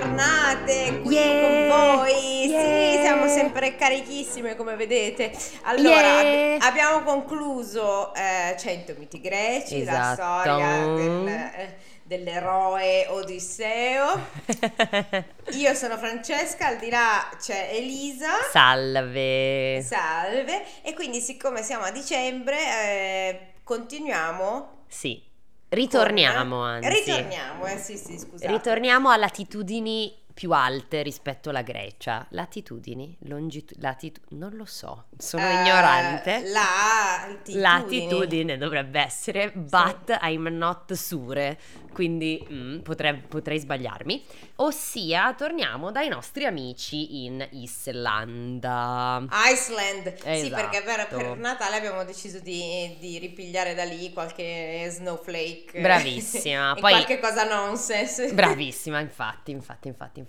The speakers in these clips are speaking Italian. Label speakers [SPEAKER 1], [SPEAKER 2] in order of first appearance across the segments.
[SPEAKER 1] bentornate qui
[SPEAKER 2] Yeah,
[SPEAKER 1] con voi.
[SPEAKER 2] yeah.
[SPEAKER 1] Sì, siamo sempre carichissime come vedete. Allora,
[SPEAKER 2] Yeah.
[SPEAKER 1] ab- abbiamo concluso eh, 100 miti greci, la
[SPEAKER 2] Esatto.
[SPEAKER 1] storia del, eh, dell'eroe Odisseo. Io sono Francesca, al di là c'è Elisa.
[SPEAKER 2] Salve.
[SPEAKER 1] Salve. E quindi siccome siamo a dicembre, eh, continuiamo.
[SPEAKER 2] Sì, ritorniamo anzi.
[SPEAKER 1] Ritorniamo, eh sì sì, scusate.
[SPEAKER 2] Ritorniamo a latitudini più alte rispetto alla Grecia. Latitudini? Longitu- latitu- non lo so, sono
[SPEAKER 1] Eh,
[SPEAKER 2] ignorante.
[SPEAKER 1] Latitudini.
[SPEAKER 2] Latitudine dovrebbe essere, but I'm not sure, quindi mm, potrei, potrei sbagliarmi. Ossia, torniamo dai nostri amici in Islanda.
[SPEAKER 1] Iceland, sì
[SPEAKER 2] Esatto.
[SPEAKER 1] perché per, per Natale abbiamo deciso di, di ripigliare da lì qualche snowflake
[SPEAKER 2] Bravissima,
[SPEAKER 1] e
[SPEAKER 2] poi-
[SPEAKER 1] qualche cosa nonsense
[SPEAKER 2] Bravissima, infatti, infatti, infatti, infatti.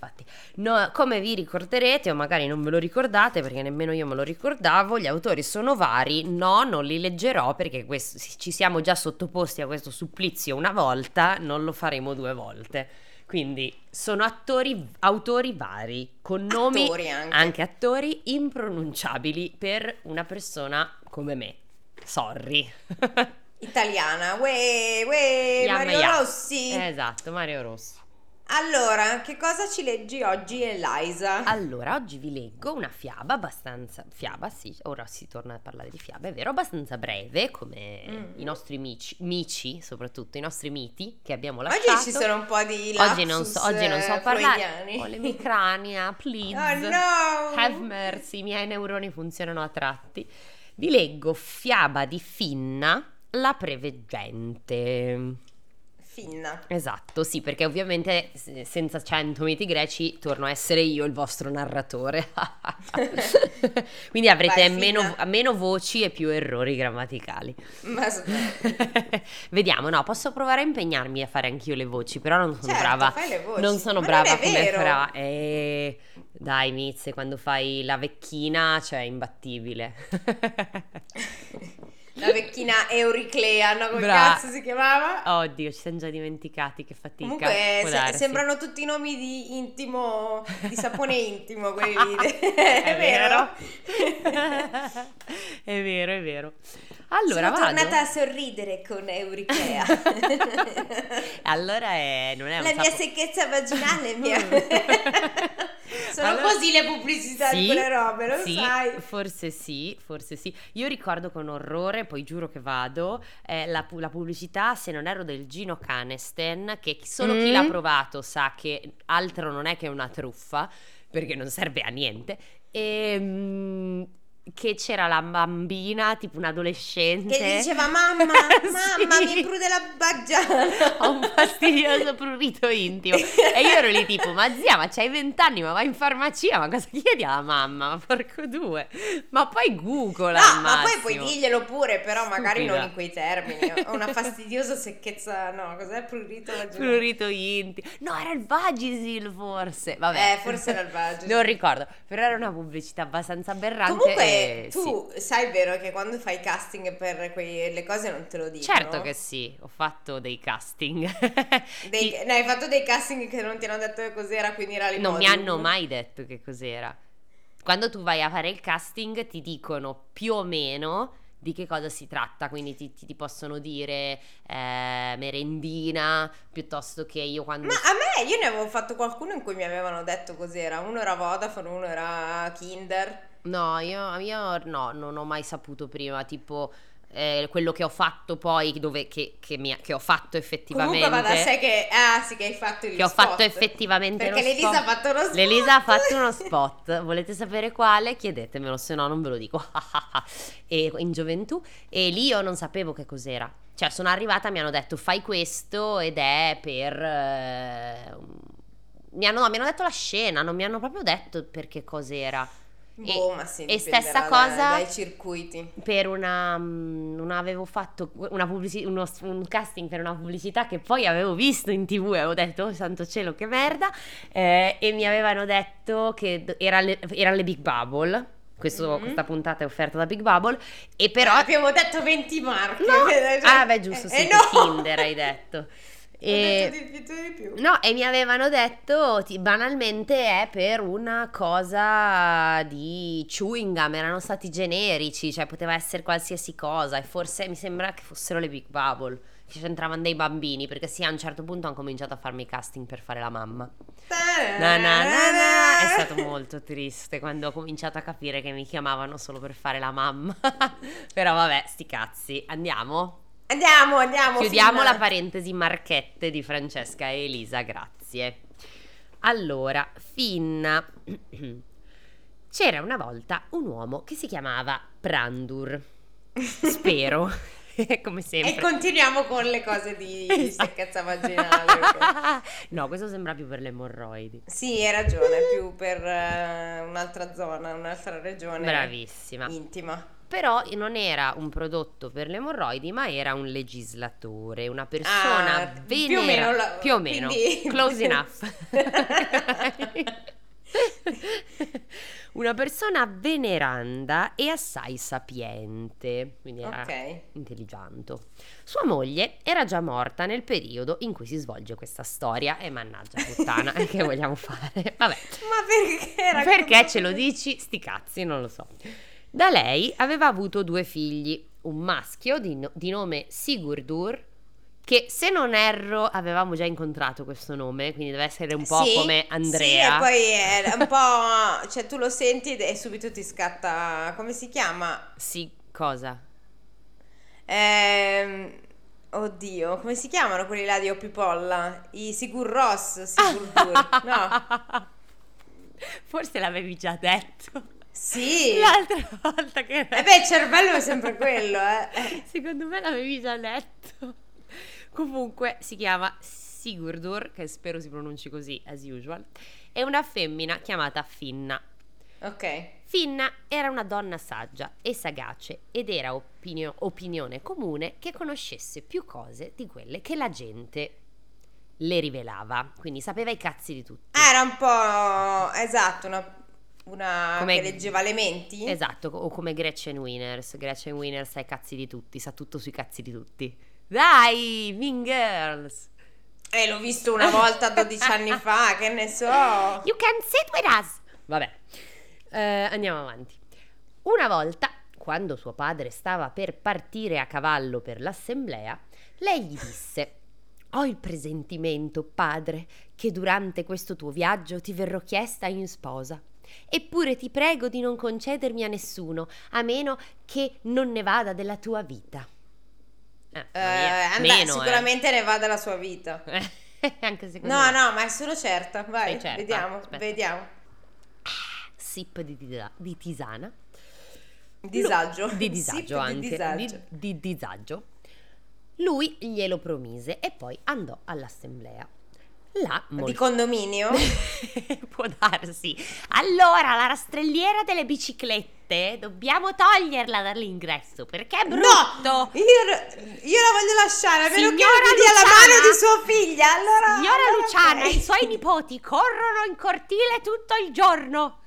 [SPEAKER 2] No, come vi ricorderete, o magari non ve lo ricordate, perché nemmeno io me lo ricordavo, gli autori sono vari. No, non li leggerò perché questo- ci siamo già sottoposti a questo supplizio una volta, non lo faremo due volte. Quindi sono attori, autori vari, con nomi
[SPEAKER 1] Attori anche.
[SPEAKER 2] attori impronunciabili per una persona come me. Sorry.
[SPEAKER 1] italiana uè, uè, Mario. Rossi
[SPEAKER 2] Esatto, Mario Rossi.
[SPEAKER 1] Allora che cosa ci leggi oggi Eliza?
[SPEAKER 2] Allora, oggi vi leggo una fiaba abbastanza. Fiaba, sì, ora si torna a parlare di fiabe, è vero, abbastanza breve, come
[SPEAKER 1] Mm.
[SPEAKER 2] i nostri mici, mici, soprattutto i nostri miti che abbiamo
[SPEAKER 1] oggi
[SPEAKER 2] lasciato.
[SPEAKER 1] ci sono un po' di
[SPEAKER 2] Oggi non so, oggi non so
[SPEAKER 1] eh,
[SPEAKER 2] parlare. Ho l'emicrania, please.
[SPEAKER 1] oh no
[SPEAKER 2] Have mercy, i miei neuroni funzionano a tratti. Vi leggo Fiaba di Finna, la preveggente.
[SPEAKER 1] Finna
[SPEAKER 2] Esatto, sì, perché ovviamente se- senza 100 miti greci torno a essere io il vostro narratore. Quindi avrete
[SPEAKER 1] Vai,
[SPEAKER 2] meno, meno voci e più errori grammaticali.
[SPEAKER 1] ma
[SPEAKER 2] Vediamo, no, posso provare a impegnarmi a fare anch'io le voci, però non sono
[SPEAKER 1] Certo,
[SPEAKER 2] brava.
[SPEAKER 1] fai le voci.
[SPEAKER 2] Non sono
[SPEAKER 1] Ma
[SPEAKER 2] brava
[SPEAKER 1] non
[SPEAKER 2] come fra. Eh, dai, Mizze, quando fai la vecchina, cioè imbattibile.
[SPEAKER 1] la vecchina Euriclea no come
[SPEAKER 2] Bra-
[SPEAKER 1] cazzo si chiamava?
[SPEAKER 2] Oddio, ci siamo già dimenticati, che fatica.
[SPEAKER 1] Comunque
[SPEAKER 2] Può
[SPEAKER 1] se- sembrano tutti nomi di intimo, di sapone intimo quelli lì.
[SPEAKER 2] è vero. è vero, è vero. Allora,
[SPEAKER 1] Sono
[SPEAKER 2] vado.
[SPEAKER 1] tornata a sorridere con Euriclea.
[SPEAKER 2] Allora è, non è
[SPEAKER 1] La mia
[SPEAKER 2] sapo-
[SPEAKER 1] secchezza vaginale mi ha... Sono
[SPEAKER 2] Allora-
[SPEAKER 1] così le pubblicità di
[SPEAKER 2] Sì,
[SPEAKER 1] quelle robe, lo
[SPEAKER 2] sì,
[SPEAKER 1] sai.
[SPEAKER 2] Forse sì, forse sì. Io ricordo con orrore, poi giuro che vado, eh, la, la pubblicità, se non ero del Gino Canesten, che chi- solo chi
[SPEAKER 1] Mm.
[SPEAKER 2] l'ha provato sa che altro non è che una truffa, perché non serve a niente. E, che c'era la bambina, tipo un adolescente.
[SPEAKER 1] Che diceva mamma, mamma,
[SPEAKER 2] Sì.
[SPEAKER 1] mi prude la baggiana.
[SPEAKER 2] Ho un fastidioso prurito intimo. E io ero lì tipo, ma zia, ma c'hai vent'anni, ma vai in farmacia, ma cosa chiedi alla mamma? Ma porco due. Ma poi Google
[SPEAKER 1] No, ma poi puoi
[SPEAKER 2] massimo.
[SPEAKER 1] dirglielo pure, però magari
[SPEAKER 2] Stupida.
[SPEAKER 1] non in quei termini. Ho una fastidiosa secchezza, no, cos'è prurito vaginale?
[SPEAKER 2] Prurito intimo. No, era il Vagisil forse. Vabbè.
[SPEAKER 1] Eh, forse era il Vagisil.
[SPEAKER 2] Non ricordo, però era una pubblicità abbastanza aberrante.
[SPEAKER 1] Comunque,
[SPEAKER 2] e
[SPEAKER 1] tu sai vero che quando fai casting per quelle cose non te lo
[SPEAKER 2] sì.
[SPEAKER 1] dicono?
[SPEAKER 2] Certo che sì, ho fatto dei casting.
[SPEAKER 1] Dei-
[SPEAKER 2] Ti-
[SPEAKER 1] ne hai fatto dei casting che non ti hanno detto che cos'era, quindi era
[SPEAKER 2] Non mi hanno mai detto che cos'era. Quando tu vai a fare il casting ti dicono più o meno di che cosa si tratta, quindi ti, ti- ti possono dire eh, merendina piuttosto che io quando...
[SPEAKER 1] Ma a me, io ne avevo fatto qualcuno in cui mi avevano detto cos'era. Uno era Vodafone, uno era Kinder.
[SPEAKER 2] No, io, io no, non ho mai saputo prima, tipo eh, quello che ho fatto poi, dove, che, che mi- che ho fatto effettivamente...
[SPEAKER 1] Comunque va da sé che... Ah, sì, che hai fatto il
[SPEAKER 2] che ho
[SPEAKER 1] spot.
[SPEAKER 2] fatto effettivamente
[SPEAKER 1] Perché l'Elisa
[SPEAKER 2] spot.
[SPEAKER 1] ha fatto uno spot.
[SPEAKER 2] L'Elisa ha fatto uno spot. Volete sapere quale? Chiedetemelo, se no non ve lo dico. e in gioventù. E lì io non sapevo che cos'era. Cioè, sono arrivata, mi hanno detto fai questo ed è per. eh, mi, hanno, no, mi hanno detto la scena, non mi hanno proprio detto per che cos'era.
[SPEAKER 1] Boh, ma sì,
[SPEAKER 2] e stessa cosa
[SPEAKER 1] dai circuiti.
[SPEAKER 2] per una mm, non avevo fatto una pubblici- uno- un casting per una pubblicità che poi avevo visto in tv e avevo detto oh santo cielo che merda eh, e mi avevano detto che d- era le, erano le Big Bubble questo-
[SPEAKER 1] Mhm.
[SPEAKER 2] questa puntata è offerta da Big Bubble e però
[SPEAKER 1] Abbiamo detto 20 marche.
[SPEAKER 2] No.
[SPEAKER 1] Cioè-
[SPEAKER 2] Ah, beh, giusto,
[SPEAKER 1] Eh,
[SPEAKER 2] sì,
[SPEAKER 1] eh,
[SPEAKER 2] che
[SPEAKER 1] no.
[SPEAKER 2] Kinder hai detto.
[SPEAKER 1] E... Di più, di più.
[SPEAKER 2] No, e mi avevano detto ti- banalmente è per una cosa di chewing gum, erano stati generici, cioè poteva essere qualsiasi cosa e forse mi sembra che fossero le Big Bubble, che c'entravano dei bambini, perché sì, a un certo punto hanno cominciato a farmi casting per fare la mamma. Na, na, na. È stato molto triste quando ho cominciato a capire che mi chiamavano solo per fare la mamma. Però vabbè, sti cazzi, andiamo?
[SPEAKER 1] Andiamo, andiamo.
[SPEAKER 2] Chiudiamo
[SPEAKER 1] Finna.
[SPEAKER 2] la parentesi marchette di Francesca e Elisa, grazie. Allora, Finna. C'era una volta un uomo che si chiamava Prandur. Spero. Come
[SPEAKER 1] E
[SPEAKER 2] sempre.
[SPEAKER 1] continuiamo con le cose di,
[SPEAKER 2] Esatto.
[SPEAKER 1] secchezza vaginale.
[SPEAKER 2] no, questo sembra più per le emorroidi.
[SPEAKER 1] Sì, hai ragione, più per eh, un'altra zona, un'altra regione
[SPEAKER 2] Bravissima.
[SPEAKER 1] intima.
[SPEAKER 2] Però non era un prodotto per le emorroidi, ma era un legislatore, una persona
[SPEAKER 1] Ah,
[SPEAKER 2] venera-
[SPEAKER 1] più o meno la-
[SPEAKER 2] più o meno,
[SPEAKER 1] quindi-
[SPEAKER 2] close enough. una persona veneranda e assai sapiente, quindi era
[SPEAKER 1] Ok.
[SPEAKER 2] intelligente. Sua moglie era già morta nel periodo in cui si svolge questa storia e mannaggia puttana, che vogliamo fare? Vabbè.
[SPEAKER 1] Ma perché? era
[SPEAKER 2] Perché
[SPEAKER 1] come-
[SPEAKER 2] ce lo dici? Sti cazzi, non lo so. Da lei aveva avuto due figli, un maschio di, no- di nome Sigurdur, che se non erro avevamo già incontrato questo nome, quindi deve essere un po'
[SPEAKER 1] Sì,
[SPEAKER 2] come Andrea.
[SPEAKER 1] Sì, e poi è un po'... cioè tu lo senti e subito ti scatta... come si chiama?
[SPEAKER 2] Sì, cosa?
[SPEAKER 1] Ehm, oddio, come si chiamano quelli là di Opipolla? I Sigur Ross, Sigurdur, no?
[SPEAKER 2] Forse l'avevi già detto.
[SPEAKER 1] Sì.
[SPEAKER 2] L'altra volta che...
[SPEAKER 1] E beh, il cervello è sempre quello, eh.
[SPEAKER 2] Secondo me l'avevi già letto. Comunque si chiama Sigurdur, che spero si pronunci così, as usual. È una femmina chiamata Finna.
[SPEAKER 1] Ok.
[SPEAKER 2] Finna era una donna saggia e sagace ed era opinio- opinione comune che conoscesse più cose di quelle che la gente le rivelava. Quindi sapeva i cazzi di tutti.
[SPEAKER 1] Ah, era un po'... esatto, una... una
[SPEAKER 2] Come-
[SPEAKER 1] che leggeva le menti?
[SPEAKER 2] Esatto, o come Gretchen Winners. Gretchen Winners sa i cazzi di tutti, sa tutto sui cazzi di tutti. Dai, Mean Girls!
[SPEAKER 1] Eh, l'ho visto una volta 12 anni fa, che ne so.
[SPEAKER 2] You can sit with us! Vabbè, eh, andiamo avanti. Una volta, quando suo padre stava per partire a cavallo per l'assemblea, lei gli disse: Ho il presentimento, padre, che durante questo tuo viaggio ti verrò chiesta in sposa. Eppure ti prego di non concedermi a nessuno, a meno che non ne vada della tua vita. Eh,
[SPEAKER 1] Eh,
[SPEAKER 2] mia,
[SPEAKER 1] and-
[SPEAKER 2] meno, eh.
[SPEAKER 1] sicuramente ne va della sua vita.
[SPEAKER 2] Anche secondo
[SPEAKER 1] No,
[SPEAKER 2] me.
[SPEAKER 1] no, ma sono certa. Vai,
[SPEAKER 2] certa?
[SPEAKER 1] vediamo,
[SPEAKER 2] Aspetta.
[SPEAKER 1] vediamo.
[SPEAKER 2] Sip di, di tisana.
[SPEAKER 1] Disagio.
[SPEAKER 2] Di
[SPEAKER 1] Sip
[SPEAKER 2] disagio
[SPEAKER 1] di
[SPEAKER 2] anche.
[SPEAKER 1] disagio.
[SPEAKER 2] Di, di disagio. Lui glielo promise e poi andò all'assemblea. Là,
[SPEAKER 1] Di
[SPEAKER 2] molto...
[SPEAKER 1] condominio?
[SPEAKER 2] Può darsi. Allora, la rastrelliera delle biciclette dobbiamo toglierla dall'ingresso perché è brutto.
[SPEAKER 1] No! Io, io la voglio lasciare, a meno che
[SPEAKER 2] Signora
[SPEAKER 1] mi dia la mano di sua figlia. Allora,
[SPEAKER 2] Signora
[SPEAKER 1] allora
[SPEAKER 2] Luciana,
[SPEAKER 1] ok.
[SPEAKER 2] i suoi nipoti corrono in cortile tutto il giorno.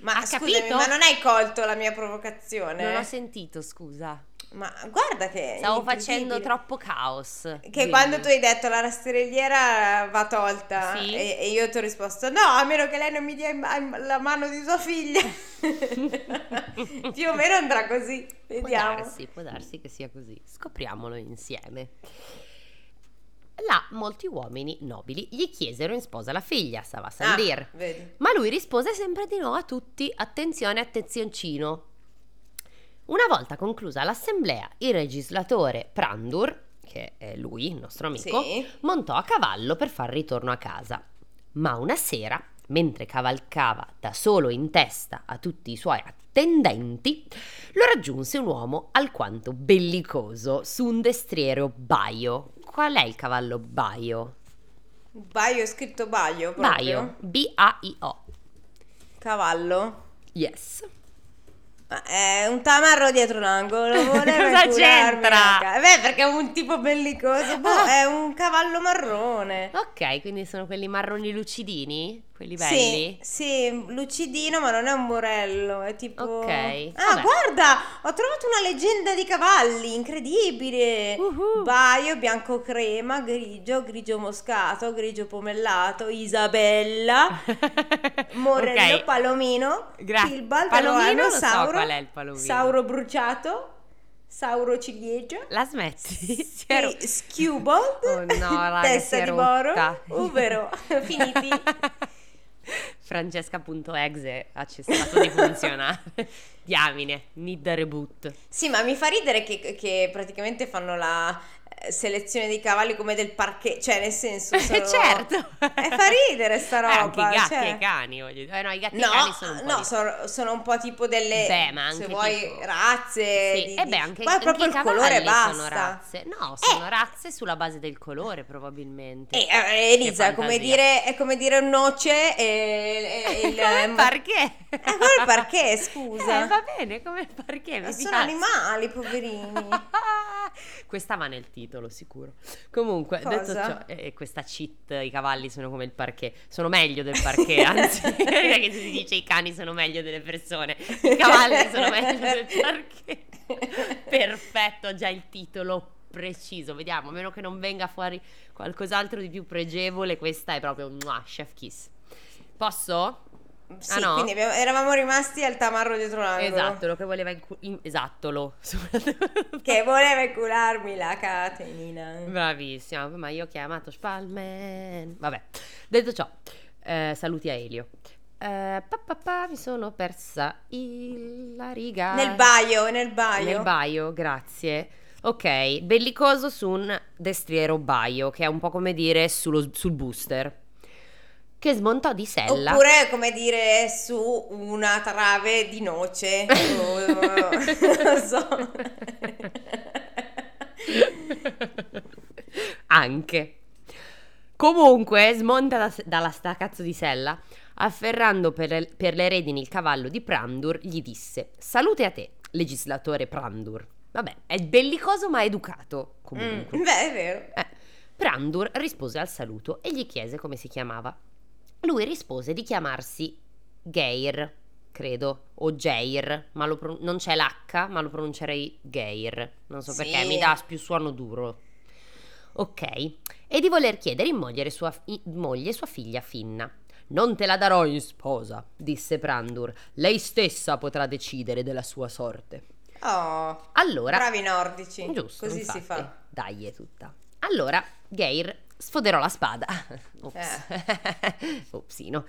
[SPEAKER 1] Ma
[SPEAKER 2] ha
[SPEAKER 1] scusami,
[SPEAKER 2] capito?
[SPEAKER 1] ma non hai colto la mia provocazione?
[SPEAKER 2] Non ho sentito, scusa.
[SPEAKER 1] Ma guarda che.
[SPEAKER 2] Stavo facendo troppo caos.
[SPEAKER 1] Che
[SPEAKER 2] Quindi-
[SPEAKER 1] quando tu hai detto la rastrelliera va tolta
[SPEAKER 2] Sì.
[SPEAKER 1] e, e io ti ho risposto no, a meno che lei non mi dia la mano di sua figlia. Più o meno andrà così.
[SPEAKER 2] Può
[SPEAKER 1] Vediamo.
[SPEAKER 2] darsi, può darsi che sia così. Scopriamolo insieme. Là molti uomini nobili gli chiesero in sposa la figlia, stava a San
[SPEAKER 1] Ah.
[SPEAKER 2] Ma lui rispose sempre di no a tutti. Attenzione, attenzioncino. Una volta conclusa l'assemblea, il legislatore Prandur, che è lui, il nostro amico,
[SPEAKER 1] Sì.
[SPEAKER 2] montò a cavallo per far ritorno a casa. Ma una sera, mentre cavalcava da solo in testa a tutti i suoi attendenti, lo raggiunse un uomo alquanto bellicoso su un destriero baio. Qual è il cavallo baio?
[SPEAKER 1] Baio, scritto baio proprio.
[SPEAKER 2] Baio, B-A-I-O.
[SPEAKER 1] Cavallo.
[SPEAKER 2] Yes.
[SPEAKER 1] Ma è un tamarro dietro l'angolo.
[SPEAKER 2] Cosa c'entra?
[SPEAKER 1] Beh, perché è un tipo bellicoso. Boh, è un cavallo marrone.
[SPEAKER 2] Ok, quindi sono quelli marroni lucidini? Quelli belli?
[SPEAKER 1] Sì, sì, lucidino, ma non è un morello, è tipo...
[SPEAKER 2] Ok,
[SPEAKER 1] Ah,
[SPEAKER 2] vabbè.
[SPEAKER 1] guarda, ho trovato una leggenda di cavalli, incredibile!
[SPEAKER 2] Uhu.
[SPEAKER 1] Baio, bianco crema, grigio, grigio moscato, grigio pomellato, Isabella, morello,
[SPEAKER 2] Ok.
[SPEAKER 1] palomino,
[SPEAKER 2] Gra-
[SPEAKER 1] Tilbal,
[SPEAKER 2] Palomino so
[SPEAKER 1] Sauro,
[SPEAKER 2] qual è il palomino.
[SPEAKER 1] Sauro bruciato, Sauro ciliegia,
[SPEAKER 2] La smetti? Si è ro-
[SPEAKER 1] Sc- Skewbald,
[SPEAKER 2] Oh no, raga,
[SPEAKER 1] testa di boro,
[SPEAKER 2] rotta.
[SPEAKER 1] Uvero, finiti.
[SPEAKER 2] Francesca.exe ha cessato di funzionare. Diamine, need a reboot.
[SPEAKER 1] Sì, ma mi fa ridere che, che praticamente fanno la selezione dei cavalli come del parquet, cioè nel senso sono...
[SPEAKER 2] certo.
[SPEAKER 1] E fa ridere sta
[SPEAKER 2] Eh, anche
[SPEAKER 1] roba,
[SPEAKER 2] i gatti
[SPEAKER 1] cioè-
[SPEAKER 2] e i cani, voglio dire. Eh, no, i gatti e
[SPEAKER 1] No,
[SPEAKER 2] i cani sono un po'
[SPEAKER 1] no,
[SPEAKER 2] di-
[SPEAKER 1] sono, sono un po' tipo delle
[SPEAKER 2] Beh, ma
[SPEAKER 1] se
[SPEAKER 2] anche
[SPEAKER 1] vuoi
[SPEAKER 2] tipo-
[SPEAKER 1] razze
[SPEAKER 2] Sì,
[SPEAKER 1] di-
[SPEAKER 2] e
[SPEAKER 1] di-
[SPEAKER 2] beh, anche,
[SPEAKER 1] poi
[SPEAKER 2] anche
[SPEAKER 1] proprio il colore basta.
[SPEAKER 2] sono razze. No, sono razze sulla base del colore, probabilmente.
[SPEAKER 1] E, eh, Elisa, è come, dire, è come dire noce e, e il...
[SPEAKER 2] come perché?
[SPEAKER 1] Eh, quello è il parquet, scusa.
[SPEAKER 2] Eh, va bene, come perché? Mi
[SPEAKER 1] sono
[SPEAKER 2] piace.
[SPEAKER 1] animali, poverini.
[SPEAKER 2] Questa va nel titolo, sicuro. Comunque, detto
[SPEAKER 1] Cosa?
[SPEAKER 2] ciò, eh, questa cheat, i cavalli sono come il parquet. Sono meglio del parquet, anzi, perché si dice i cani sono meglio delle persone, i cavalli sono meglio del parquet. Perfetto, già il titolo preciso. Vediamo, a meno che non venga fuori qualcos'altro di più pregevole, questa è proprio un chef kiss. Posso?
[SPEAKER 1] Sì,
[SPEAKER 2] Ah, no?
[SPEAKER 1] quindi abbiamo- eravamo rimasti al tamarro dietro l'angolo.
[SPEAKER 2] Esatto, lo che voleva incu- in- esatto, lo.
[SPEAKER 1] Che voleva incularmi la catenina.
[SPEAKER 2] Bravissima, ma io ho chiamato Spalman. Vabbè, detto ciò, eh, saluti a Elio. Eh, pa, pa, pa, mi sono persa il- la riga.
[SPEAKER 1] Nel baio, nel baio.
[SPEAKER 2] Nel baio, grazie. Ok, bellicoso su un destriero baio, che è un po' come dire sullo- sul booster. Che smontò di sella.
[SPEAKER 1] Oppure, come dire, su una trave di noce. non lo so.
[SPEAKER 2] Anche. Comunque, smonta da- dalla sta cazzo di sella, afferrando per le, per le redini il cavallo di Prandur, gli disse: Salute a te, legislatore Prandur. Vabbè, è bellicoso ma educato. Comunque.
[SPEAKER 1] Mm, beh, è vero.
[SPEAKER 2] Eh, Prandur rispose al saluto e gli chiese come si chiamava. Lui rispose di chiamarsi Geir, credo, o Jair, ma pro- non c'è l'H, ma lo pronuncerei Geir. Non so
[SPEAKER 1] Sì.
[SPEAKER 2] perché, mi dà più suono duro. Ok, e di voler chiedere in moglie sua, fi- moglie sua figlia Finna. Non te la darò in sposa, disse Prandur. Lei stessa potrà decidere della sua sorte.
[SPEAKER 1] Oh,
[SPEAKER 2] Allora,
[SPEAKER 1] bravi nordici.
[SPEAKER 2] Giusto,
[SPEAKER 1] Così
[SPEAKER 2] infatti.
[SPEAKER 1] si fa.
[SPEAKER 2] Dai, è tutta. Allora, Geir sfoderò la spada. Ops. Opsino.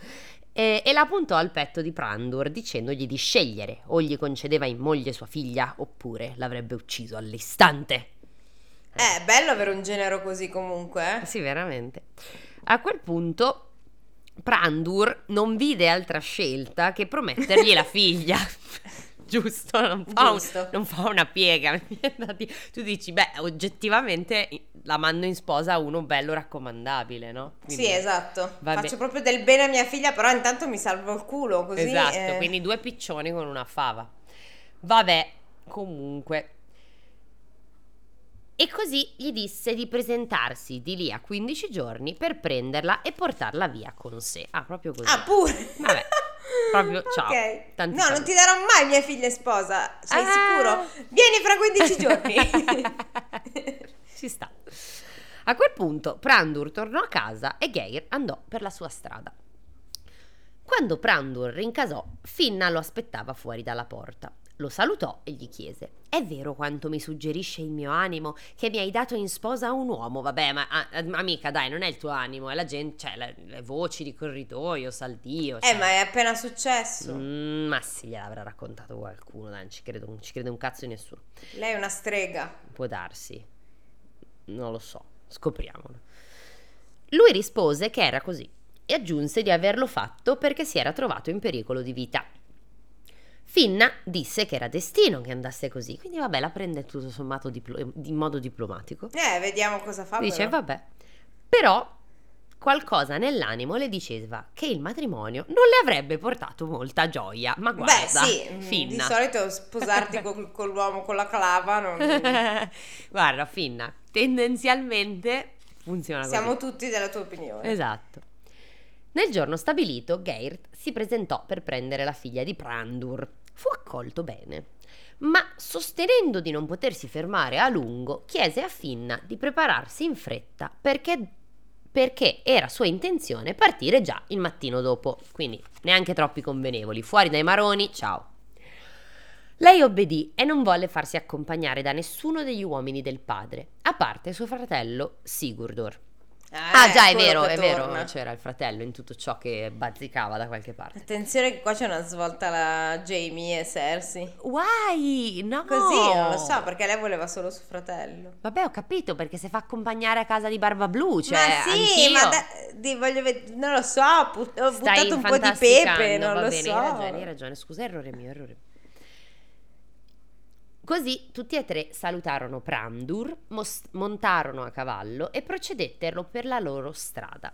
[SPEAKER 2] E, e la puntò al petto di Prandur dicendogli di scegliere o gli concedeva in moglie sua figlia oppure l'avrebbe ucciso all'istante.
[SPEAKER 1] Eh, È bello avere un genero così comunque. eh.
[SPEAKER 2] Sì, veramente. A quel punto Prandur non vide altra scelta che promettergli la figlia. Giusto, non fa, un-
[SPEAKER 1] Giusto.
[SPEAKER 2] non fa una piega. Tu dici, beh, oggettivamente la mando in sposa a uno bello raccomandabile, no? Quindi-
[SPEAKER 1] Sì, esatto.
[SPEAKER 2] Va
[SPEAKER 1] Faccio proprio del bene a mia figlia, però intanto mi salvo il culo così.
[SPEAKER 2] Esatto,
[SPEAKER 1] eh.
[SPEAKER 2] quindi due piccioni con una fava. Vabbè, comunque. E così gli disse di presentarsi di lì a 15 giorni per prenderla e portarla via con sé. Ah, proprio così.
[SPEAKER 1] Ah, pure.
[SPEAKER 2] Vabbè, proprio ciao.
[SPEAKER 1] Ok.
[SPEAKER 2] Tanti
[SPEAKER 1] no, non
[SPEAKER 2] saluti.
[SPEAKER 1] ti darò mai mia figlia sposa. Sei
[SPEAKER 2] Ah.
[SPEAKER 1] sicuro? Vieni fra 15 giorni.
[SPEAKER 2] Ci sta. A quel punto Prandur tornò a casa e Geir andò per la sua strada. Quando Prandur rincasò, Finna lo aspettava fuori dalla porta. Lo salutò e gli chiese: È vero quanto mi suggerisce il mio animo che mi hai dato in sposa a un uomo? Vabbè, ma ah, amica, dai, non è il tuo animo, è la gente, cioè le, le voci di corridoio, Saldio.
[SPEAKER 1] eh,
[SPEAKER 2] cioè.
[SPEAKER 1] ma è appena successo.
[SPEAKER 2] Mm, ma sì, gliel'avrà raccontato qualcuno, dai, non ci credo, non ci crede un cazzo nessuno.
[SPEAKER 1] Lei è una strega.
[SPEAKER 2] Può darsi. Non lo so, scopriamolo. Lui rispose che era così e aggiunse di averlo fatto perché si era trovato in pericolo di vita. Finna disse che era destino che andasse così, quindi vabbè, la prende tutto sommato diplo- in modo diplomatico.
[SPEAKER 1] Eh, vediamo cosa fa.
[SPEAKER 2] Dice,
[SPEAKER 1] però.
[SPEAKER 2] vabbè, però qualcosa nell'animo le diceva che il matrimonio non le avrebbe portato molta gioia. Ma guarda,
[SPEAKER 1] Beh, sì, mm, di
[SPEAKER 2] Finna.
[SPEAKER 1] solito sposarti col- con l'uomo con la clava non...
[SPEAKER 2] Guarda, Finna, tendenzialmente funziona
[SPEAKER 1] Siamo
[SPEAKER 2] così.
[SPEAKER 1] tutti della tua opinione.
[SPEAKER 2] Esatto. Nel giorno stabilito, Geirt si presentò per prendere la figlia di Brandur. Fu accolto bene, ma sostenendo di non potersi fermare a lungo, chiese a Finna di prepararsi in fretta perché, perché era sua intenzione partire già il mattino dopo. Quindi neanche troppi convenevoli. Fuori dai maroni, ciao. Lei obbedì e non volle farsi accompagnare da nessuno degli uomini del padre, a parte suo fratello Sigurdur. Ah, già, è vero, è vero. C'era il fratello in tutto ciò che bazzicava da qualche parte.
[SPEAKER 1] Attenzione che qua c'è una svolta la Jamie e Cersei.
[SPEAKER 2] Why? No.
[SPEAKER 1] Così, non lo so, perché lei voleva solo suo fratello.
[SPEAKER 2] Vabbè, ho capito, perché se fa accompagnare a casa di Barba Blu, cioè
[SPEAKER 1] Ma sì,
[SPEAKER 2] anch'io.
[SPEAKER 1] ma da, di, voglio ved- non lo so, ho put- ho
[SPEAKER 2] Stai
[SPEAKER 1] buttato un po' di pepe, non lo so.
[SPEAKER 2] Hai ragione, hai ragione. Scusa, errore mio, errore mio. Così tutti e tre salutarono Prandur, mos- montarono a cavallo e procedettero per la loro strada.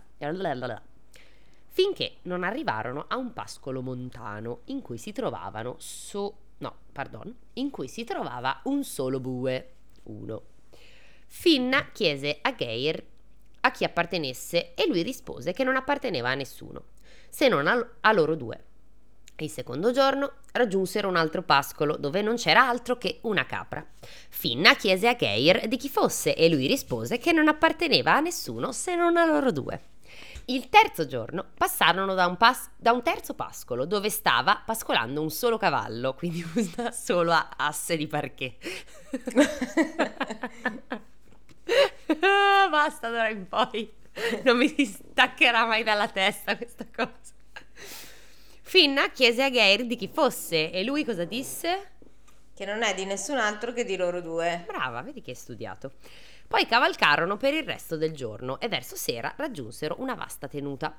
[SPEAKER 2] Finché non arrivarono a un pascolo montano in cui si trovavano so- no, pardon, in cui si trovava un solo bue. Uno. Finna chiese a Geir a chi appartenesse e lui rispose che non apparteneva a nessuno, se non a, a loro due. Il secondo giorno raggiunsero un altro pascolo dove non c'era altro che una capra. Finna chiese a Geir di chi fosse e lui rispose che non apparteneva a nessuno se non a loro due. Il terzo giorno passarono da un, pas- da un terzo pascolo dove stava pascolando un solo cavallo, quindi una sola asse di parquet. Basta d'ora in poi. Non mi staccherà mai dalla testa questa cosa. Finna chiese a Geir di chi fosse e lui cosa disse?
[SPEAKER 1] Che non è di nessun altro che di loro due.
[SPEAKER 2] Brava, vedi che hai studiato. Poi cavalcarono per il resto del giorno e verso sera raggiunsero una vasta tenuta.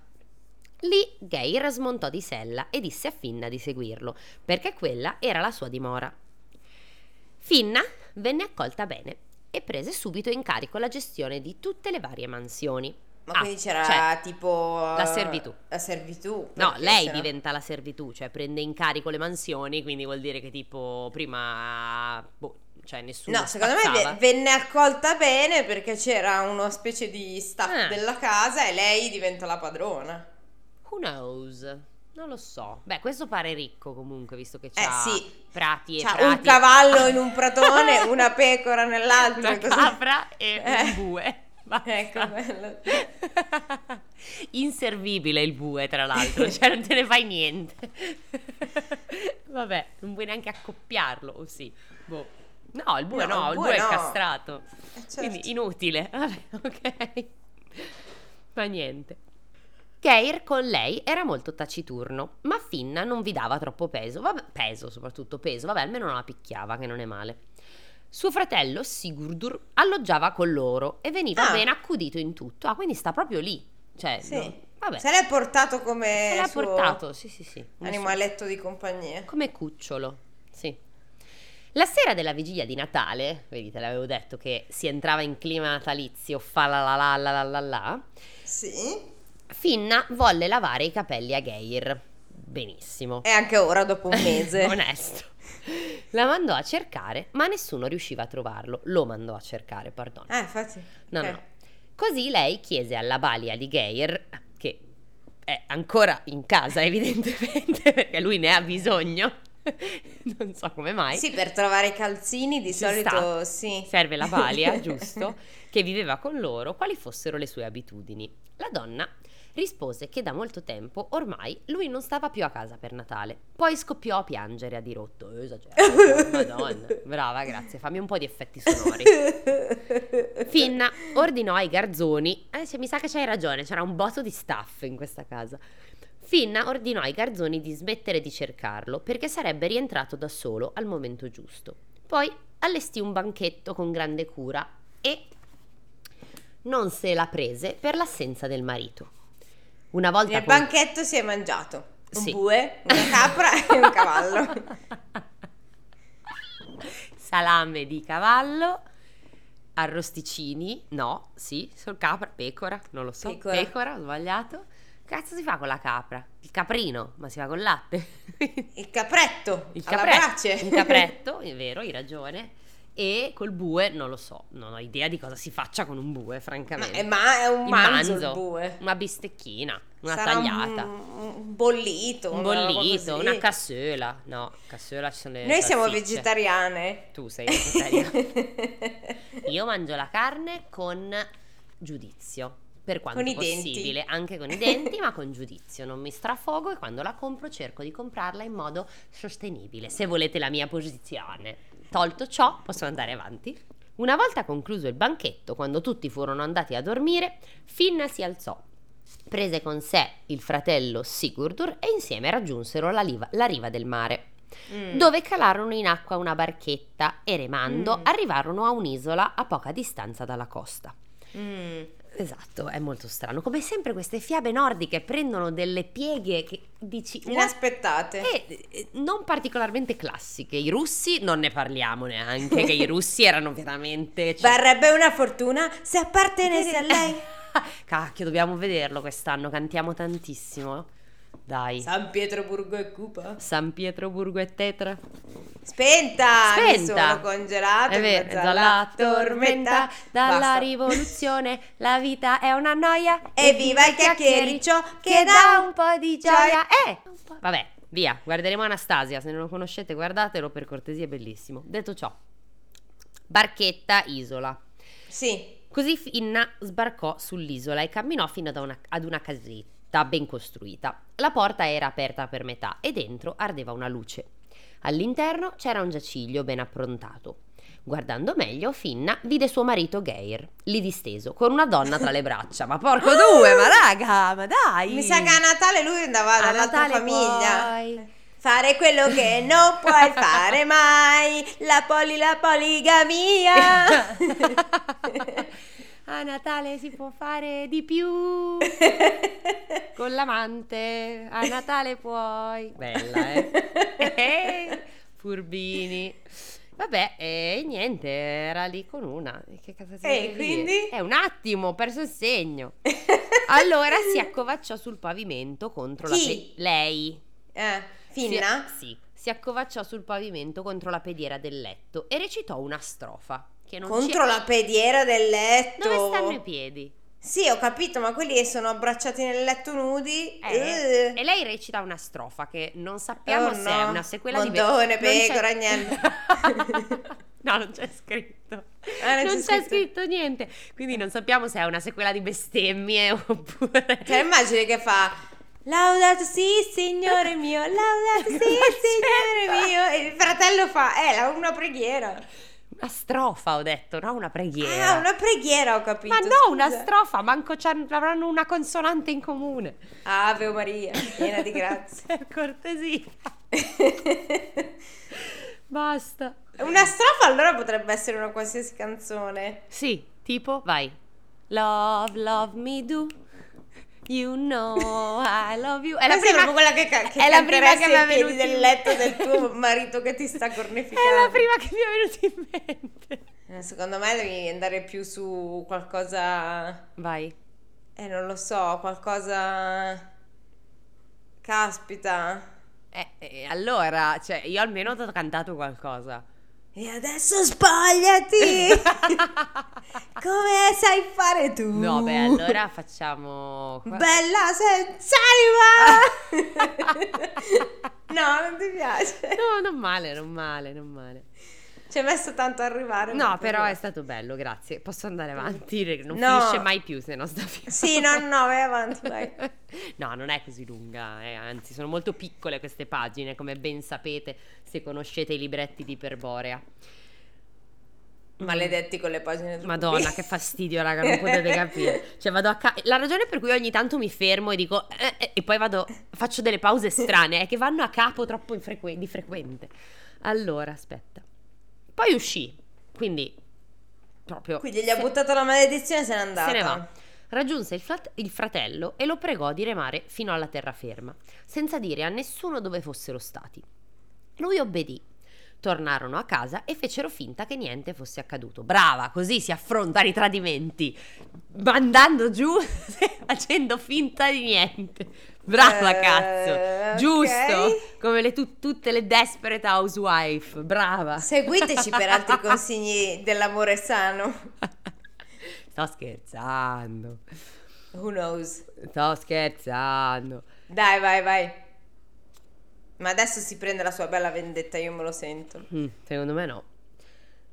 [SPEAKER 2] Lì Geir smontò di sella e disse a Finna di seguirlo, perché quella era la sua dimora. Finna venne accolta bene e prese subito in carico la gestione di tutte le varie mansioni.
[SPEAKER 1] Ma
[SPEAKER 2] Ah,
[SPEAKER 1] quindi c'era
[SPEAKER 2] cioè,
[SPEAKER 1] tipo...
[SPEAKER 2] la servitù.
[SPEAKER 1] La servitù.
[SPEAKER 2] No, lei
[SPEAKER 1] sennò-
[SPEAKER 2] diventa la servitù, cioè prende in carico le mansioni, quindi vuol dire che tipo prima, boh, cioè nessuno
[SPEAKER 1] No, secondo me
[SPEAKER 2] spazzava.
[SPEAKER 1] ve- venne accolta bene perché c'era una specie di staff
[SPEAKER 2] Ah.
[SPEAKER 1] della casa e lei diventa la padrona.
[SPEAKER 2] Who knows? Non lo so. Beh, questo pare ricco comunque, visto che
[SPEAKER 1] Eh,
[SPEAKER 2] c'ha
[SPEAKER 1] sì.
[SPEAKER 2] prati e
[SPEAKER 1] C'ha
[SPEAKER 2] prati.
[SPEAKER 1] un cavallo in un pratone, una pecora nell'altro.
[SPEAKER 2] una capra e
[SPEAKER 1] Eh.
[SPEAKER 2] un bue. Basta.
[SPEAKER 1] Ecco, bello.
[SPEAKER 2] Inservibile il bue, tra l'altro, cioè non te ne fai niente. Vabbè, non puoi neanche accoppiarlo, o sì? Boh. No, il bue
[SPEAKER 1] No,
[SPEAKER 2] no,
[SPEAKER 1] il bue
[SPEAKER 2] bue, è
[SPEAKER 1] no.
[SPEAKER 2] castrato.
[SPEAKER 1] Eh, certo.
[SPEAKER 2] Quindi inutile. Vabbè, ok. Ma niente. Geir con lei era molto taciturno, ma Finna non vi dava troppo peso, vabbè, peso soprattutto peso, vabbè almeno non la picchiava, che non è male. Suo fratello Sigurdur alloggiava con loro e veniva
[SPEAKER 1] Ah.
[SPEAKER 2] ben accudito in tutto, ah quindi sta proprio lì, cioè,
[SPEAKER 1] Sì.
[SPEAKER 2] no, vabbè,
[SPEAKER 1] Se l'è portato come
[SPEAKER 2] se l'ha
[SPEAKER 1] suo
[SPEAKER 2] portato, sì sì sì,
[SPEAKER 1] animaletto di compagnia.
[SPEAKER 2] come cucciolo, sì. La sera della vigilia di Natale, vedi te l'avevo detto che si entrava in clima natalizio, fa la la la la la la la,
[SPEAKER 1] Sì.
[SPEAKER 2] Finna volle lavare i capelli a Geir. Benissimo.
[SPEAKER 1] E anche ora, dopo un mese.
[SPEAKER 2] Onesto. La mandò a cercare, ma nessuno riusciva a trovarlo. Lo mandò a cercare, perdono.
[SPEAKER 1] eh, infatti.
[SPEAKER 2] No,
[SPEAKER 1] ok.
[SPEAKER 2] no. Così lei chiese alla balia di Geir, che è ancora in casa evidentemente, perché lui ne ha bisogno, non so come mai.
[SPEAKER 1] Sì, per trovare i calzini di
[SPEAKER 2] Ci
[SPEAKER 1] solito sì.
[SPEAKER 2] Serve la balia, giusto? Che viveva con loro, quali fossero le sue abitudini. La donna rispose che da molto tempo ormai lui non stava più a casa per Natale. Poi scoppiò a piangere a dirotto. Eh, Esagerato, madonna. Brava, grazie. Fammi un po' di effetti sonori. Finna ordinò ai garzoni. Eh, cioè, mi sa che c'hai ragione, c'era un botto di staff in questa casa. Finna ordinò ai garzoni di smettere di cercarlo perché sarebbe rientrato da solo al momento giusto. Poi allestì un banchetto con grande cura e non se la prese per l'assenza del marito. Una volta
[SPEAKER 1] Nel
[SPEAKER 2] con-
[SPEAKER 1] banchetto si è mangiato un
[SPEAKER 2] Sì.
[SPEAKER 1] bue, una capra e un cavallo.
[SPEAKER 2] salame di cavallo, arrosticini, no, sì, sul capra, pecora, non lo so,
[SPEAKER 1] Pecora.
[SPEAKER 2] pecora, ho sbagliato. Cazzo si fa con la capra? Il caprino, ma si fa col latte.
[SPEAKER 1] Il capretto
[SPEAKER 2] Il
[SPEAKER 1] alla
[SPEAKER 2] capretto,
[SPEAKER 1] brace.
[SPEAKER 2] un capretto, è vero, hai ragione. E col bue non lo so, non ho idea di cosa si faccia con un bue,
[SPEAKER 1] Ma
[SPEAKER 2] francamente.
[SPEAKER 1] è, ma è un manzo,
[SPEAKER 2] manzo.
[SPEAKER 1] il bue.
[SPEAKER 2] Una bistecchina, una
[SPEAKER 1] Sarà
[SPEAKER 2] tagliata.
[SPEAKER 1] Un, un bollito.
[SPEAKER 2] Un
[SPEAKER 1] una
[SPEAKER 2] bollito,
[SPEAKER 1] così.
[SPEAKER 2] una cassola. No, cassola ci sono le
[SPEAKER 1] Noi siamo
[SPEAKER 2] salsicce.
[SPEAKER 1] vegetariane.
[SPEAKER 2] Tu sei vegetariana. Io mangio la carne con giudizio. Per quanto
[SPEAKER 1] Con i denti.
[SPEAKER 2] possibile, anche con i denti, ma con giudizio. Non mi strafogo e quando la compro cerco di comprarla in modo sostenibile. Se volete la mia posizione. Tolto ciò, posso andare avanti. Una volta concluso il banchetto, quando tutti furono andati a dormire, Finna si alzò. Prese con sé il fratello Sigurdur e insieme raggiunsero la, liva- la riva del mare
[SPEAKER 1] Mm.
[SPEAKER 2] dove calarono in acqua una barchetta e remando
[SPEAKER 1] Mm.
[SPEAKER 2] arrivarono a un'isola a poca distanza dalla costa.
[SPEAKER 1] Mm.
[SPEAKER 2] Esatto, è molto strano. Come sempre queste fiabe nordiche prendono delle pieghe che dici...
[SPEAKER 1] Inaspettate.
[SPEAKER 2] E eh, non particolarmente classiche. I russi non ne parliamo neanche, che i russi erano veramente... cioè-
[SPEAKER 1] Varrebbe una fortuna se appartenesse a lei.
[SPEAKER 2] Cacchio, dobbiamo vederlo quest'anno, cantiamo tantissimo. Dai.
[SPEAKER 1] San Pietroburgo e Cupa.
[SPEAKER 2] San Pietroburgo e Tetra.
[SPEAKER 1] Spenta! Mi
[SPEAKER 2] Spenta.
[SPEAKER 1] sono congelato
[SPEAKER 2] È vero, dalla tormenta, dalla
[SPEAKER 1] Basta.
[SPEAKER 2] rivoluzione, la vita è una noia.
[SPEAKER 1] Evviva il chiacchiericcio che dà un
[SPEAKER 2] po' di
[SPEAKER 1] gioia.
[SPEAKER 2] Eh! Vabbè, via, guarderemo Anastasia, se non lo conoscete guardatelo per cortesia, è bellissimo. Detto ciò, barchetta, isola.
[SPEAKER 1] Sì.
[SPEAKER 2] Così Finna sbarcò sull'isola e camminò fino ad una, ad una casetta ben costruita. La porta era aperta per metà e dentro ardeva una luce. All'interno c'era un giaciglio ben approntato. Guardando meglio, Finna vide suo marito Geir, lì disteso, con una donna tra le braccia. Ma porco due, ma raga, ma dai!
[SPEAKER 1] Mi sa che a Natale lui andava
[SPEAKER 2] A
[SPEAKER 1] dall'altra
[SPEAKER 2] Natale
[SPEAKER 1] famiglia.
[SPEAKER 2] puoi.
[SPEAKER 1] Fare quello che non puoi fare mai. La poli, la poligamia.
[SPEAKER 2] A Natale si può fare di più con l'amante. A Natale puoi. Bella, eh? Furbini. Vabbè, e niente, era lì con una. Che cazzo si
[SPEAKER 1] E quindi?
[SPEAKER 2] È un attimo, ho perso il segno. Allora si accovacciò sul pavimento contro la
[SPEAKER 1] Chi?
[SPEAKER 2] pe- lei.
[SPEAKER 1] Eh, Finna?
[SPEAKER 2] Si, sì, si accovacciò sul pavimento contro la pediera del letto e recitò una strofa. Che non
[SPEAKER 1] Contro
[SPEAKER 2] c'è-
[SPEAKER 1] la pediera del letto.
[SPEAKER 2] Dove stanno i piedi?
[SPEAKER 1] Sì, ho capito, ma quelli sono abbracciati nel letto nudi.
[SPEAKER 2] Eh,
[SPEAKER 1] Eh.
[SPEAKER 2] E lei recita una strofa che non sappiamo
[SPEAKER 1] Oh,
[SPEAKER 2] se
[SPEAKER 1] no.
[SPEAKER 2] è una sequela di
[SPEAKER 1] Montone,
[SPEAKER 2] non c'è-
[SPEAKER 1] pecora, agnello.
[SPEAKER 2] no, non c'è scritto.
[SPEAKER 1] Ah,
[SPEAKER 2] non c'è scritto niente. Quindi non sappiamo se è una sequela di bestemmie oppure.
[SPEAKER 1] Cioè, immagini che fa Laudato sì, signore mio, laudato sì, signore mio. E il fratello fa, eh, una preghiera.
[SPEAKER 2] Una strofa, ho detto, no? Una preghiera.
[SPEAKER 1] Ah, una preghiera ho capito.
[SPEAKER 2] Ma no, una
[SPEAKER 1] scusa.
[SPEAKER 2] strofa, manco avranno una consonante in comune.
[SPEAKER 1] Ave Maria, piena di grazia.
[SPEAKER 2] Per cortesia. Basta.
[SPEAKER 1] una strofa allora potrebbe essere una qualsiasi canzone.
[SPEAKER 2] Sì, tipo, vai. Love, love me do. You know I love you. È la
[SPEAKER 1] Questa
[SPEAKER 2] prima,
[SPEAKER 1] quella che, ca- che
[SPEAKER 2] è la prima che mi è venuta
[SPEAKER 1] del letto del tuo marito che ti sta cornificando.
[SPEAKER 2] È la prima che mi è venuta in mente.
[SPEAKER 1] Eh, Secondo me devi andare più su qualcosa...
[SPEAKER 2] Vai.
[SPEAKER 1] Eh, non lo so, qualcosa... Caspita.
[SPEAKER 2] Eh, eh, allora, cioè, io almeno ho cantato qualcosa.
[SPEAKER 1] E adesso spogliati! Come sai fare tu?
[SPEAKER 2] No, beh, allora facciamo...
[SPEAKER 1] Bella senza anima! no, non ti piace.
[SPEAKER 2] No, non male, non male, non male.
[SPEAKER 1] Ci hai messo tanto a arrivare.
[SPEAKER 2] No, però è stato bello, grazie. Posso andare avanti, non
[SPEAKER 1] No.
[SPEAKER 2] finisce mai più se non sta più.
[SPEAKER 1] Sì, no, no, vai avanti, vai.
[SPEAKER 2] No, non è così lunga, eh, anzi sono molto piccole queste pagine, come ben sapete se conoscete i libretti di Perborea.
[SPEAKER 1] Maledetti con le pagine troppo
[SPEAKER 2] Madonna, che fastidio, raga, non potete capire. Cioè, vado a ca- La ragione per cui ogni tanto mi fermo e dico eh, eh, e poi vado faccio delle pause strane è che vanno a capo troppo frequ- di frequente. Allora, aspetta. Poi uscì, quindi proprio
[SPEAKER 1] Quindi gli ha
[SPEAKER 2] se-
[SPEAKER 1] buttato la maledizione e se n'è andata.
[SPEAKER 2] Se ne va. Raggiunse il, frat- il fratello e lo pregò di remare fino alla terraferma, senza dire a nessuno dove fossero stati. Lui obbedì. Tornarono a casa e fecero finta che niente fosse accaduto. Brava, così si affrontano i tradimenti, mandando giù, facendo finta di niente. Brava
[SPEAKER 1] Eh,
[SPEAKER 2] cazzo, giusto, come le tu- tutte le desperate housewife, brava.
[SPEAKER 1] Seguiteci per altri consigli dell'amore sano.
[SPEAKER 2] Sto scherzando,
[SPEAKER 1] Who knows?
[SPEAKER 2] sto scherzando.
[SPEAKER 1] Dai, vai, vai. Ma adesso si prende la sua bella vendetta, io me lo sento.
[SPEAKER 2] Mm, secondo me no.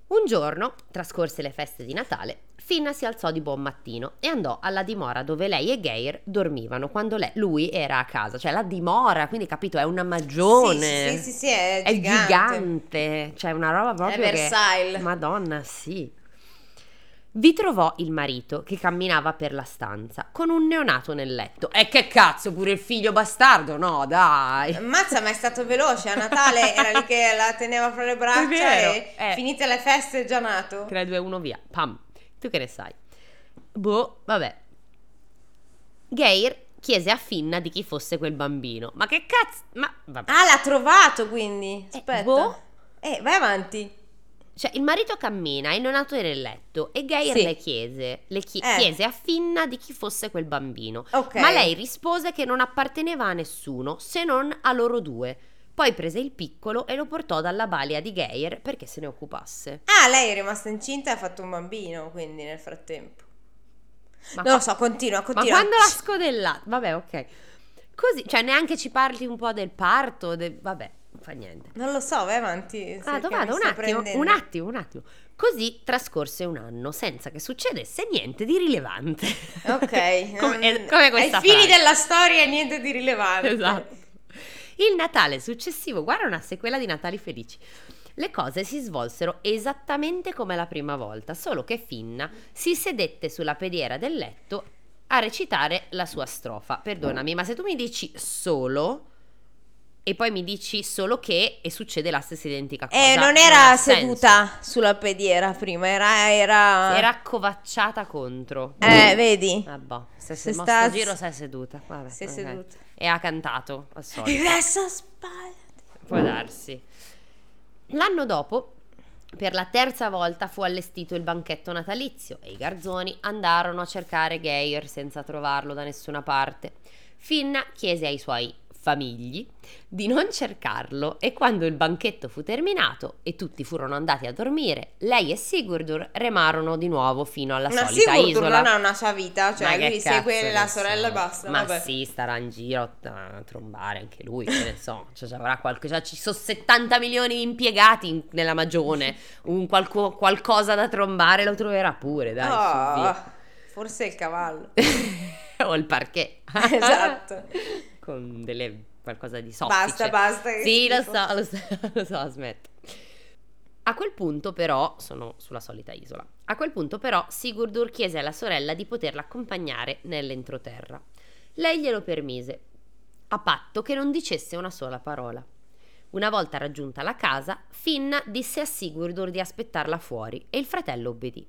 [SPEAKER 2] Un giorno, trascorse le feste di Natale, Finna si alzò di buon mattino e andò alla dimora dove lei e Geir dormivano quando lei- lui era a casa. Cioè la dimora, quindi capito, è una magione.
[SPEAKER 1] Sì, sì, sì, sì, è,
[SPEAKER 2] È
[SPEAKER 1] gigante.
[SPEAKER 2] gigante, cioè una roba proprio che...
[SPEAKER 1] Versailles.
[SPEAKER 2] Madonna, sì. Vi trovò il marito che camminava per la stanza con un neonato nel letto. E che cazzo, pure il figlio bastardo? No, dai.
[SPEAKER 1] Mazza, ma è stato veloce. A Natale era lì che la teneva fra le braccia e
[SPEAKER 2] eh.
[SPEAKER 1] finite le feste è già nato.
[SPEAKER 2] 3, 2, 1, via. Pam. Tu che ne sai? Boh, vabbè. Geir chiese a Finna di chi fosse quel bambino. Ma che cazzo? Ma vabbè.
[SPEAKER 1] Ah, l'ha trovato quindi.
[SPEAKER 2] Eh,
[SPEAKER 1] Aspetta.
[SPEAKER 2] boh.
[SPEAKER 1] Eh, vai avanti.
[SPEAKER 2] Cioè, il marito cammina, il neonato è nel letto e Geir
[SPEAKER 1] Sì.
[SPEAKER 2] le chiese, le chi-
[SPEAKER 1] Eh.
[SPEAKER 2] chiese a Finna di chi fosse quel bambino.
[SPEAKER 1] Ok.
[SPEAKER 2] Ma lei rispose che non apparteneva a nessuno se non a loro due. Poi prese il piccolo e lo portò dalla balia di Geir perché se ne occupasse.
[SPEAKER 1] Ah, lei è rimasta incinta e ha fatto un bambino, quindi nel frattempo.
[SPEAKER 2] Ma
[SPEAKER 1] non lo
[SPEAKER 2] qua-
[SPEAKER 1] so, continua,
[SPEAKER 2] Ma
[SPEAKER 1] continua.
[SPEAKER 2] quando l'ha scodellata? Vabbè, ok. Così, cioè neanche ci parli un po' del parto, de- vabbè, non fa niente.
[SPEAKER 1] Non lo so, vai avanti.
[SPEAKER 2] Vado,
[SPEAKER 1] perché
[SPEAKER 2] vado, un attimo,
[SPEAKER 1] prendendo.
[SPEAKER 2] un attimo, un attimo. Così trascorse un anno senza che succedesse niente di rilevante.
[SPEAKER 1] Ok.
[SPEAKER 2] come, è- come questa
[SPEAKER 1] Ai fini
[SPEAKER 2] frase.
[SPEAKER 1] della storia niente di rilevante.
[SPEAKER 2] Esatto. Il Natale successivo, guarda una sequela di Natali felici. Le cose si svolsero esattamente come la prima volta, solo che Finna si sedette sulla pediera del letto a recitare la sua strofa. Perdonami, ma se tu mi dici solo e poi mi dici solo che e succede la stessa identica cosa.
[SPEAKER 1] Eh, non era
[SPEAKER 2] senso.
[SPEAKER 1] seduta sulla pediera prima, era... Era...
[SPEAKER 2] Era accovacciata contro.
[SPEAKER 1] Eh, vedi?
[SPEAKER 2] Vabbè, se,
[SPEAKER 1] Se
[SPEAKER 2] se mo
[SPEAKER 1] sta-
[SPEAKER 2] giro sei seduta. Vabbè,
[SPEAKER 1] Si è
[SPEAKER 2] ok.
[SPEAKER 1] seduta.
[SPEAKER 2] E ha cantato, al solito.
[SPEAKER 1] Resto spalla.
[SPEAKER 2] Può darsi. L'anno dopo, per la terza volta, fu allestito il banchetto natalizio e i garzoni andarono a cercare Geir senza trovarlo da nessuna parte. Finna chiese ai suoi famigli di non cercarlo e quando il banchetto fu terminato e tutti furono andati a dormire, lei e Sigurdur remarono di nuovo fino alla
[SPEAKER 1] Ma
[SPEAKER 2] solita
[SPEAKER 1] Sigurd
[SPEAKER 2] isola.
[SPEAKER 1] non ha una sua vita,
[SPEAKER 2] Ma
[SPEAKER 1] cioè
[SPEAKER 2] che
[SPEAKER 1] lui segue la
[SPEAKER 2] so?
[SPEAKER 1] sorella e basta.
[SPEAKER 2] Ma
[SPEAKER 1] vabbè.
[SPEAKER 2] sì, starà in giro a trombare anche lui, che ne so. Cioè, ci avrà qualche, cioè, ci sono 70 milioni di impiegati in- nella magione. Un qualco- qualcosa da trombare lo troverà pure, dai.
[SPEAKER 1] Oh, forse il cavallo.
[SPEAKER 2] o il parquet.
[SPEAKER 1] esatto.
[SPEAKER 2] Con delle qualcosa di soffice.
[SPEAKER 1] Basta, basta.
[SPEAKER 2] Sì, lo so, lo so, lo so, smetto. A quel punto però, sono sulla solita isola, a quel punto però Sigurdur chiese alla sorella di poterla accompagnare nell'entroterra. Lei glielo permise, a patto che non dicesse una sola parola. Una volta raggiunta la casa, Finna disse a Sigurdur di aspettarla fuori e il fratello obbedì.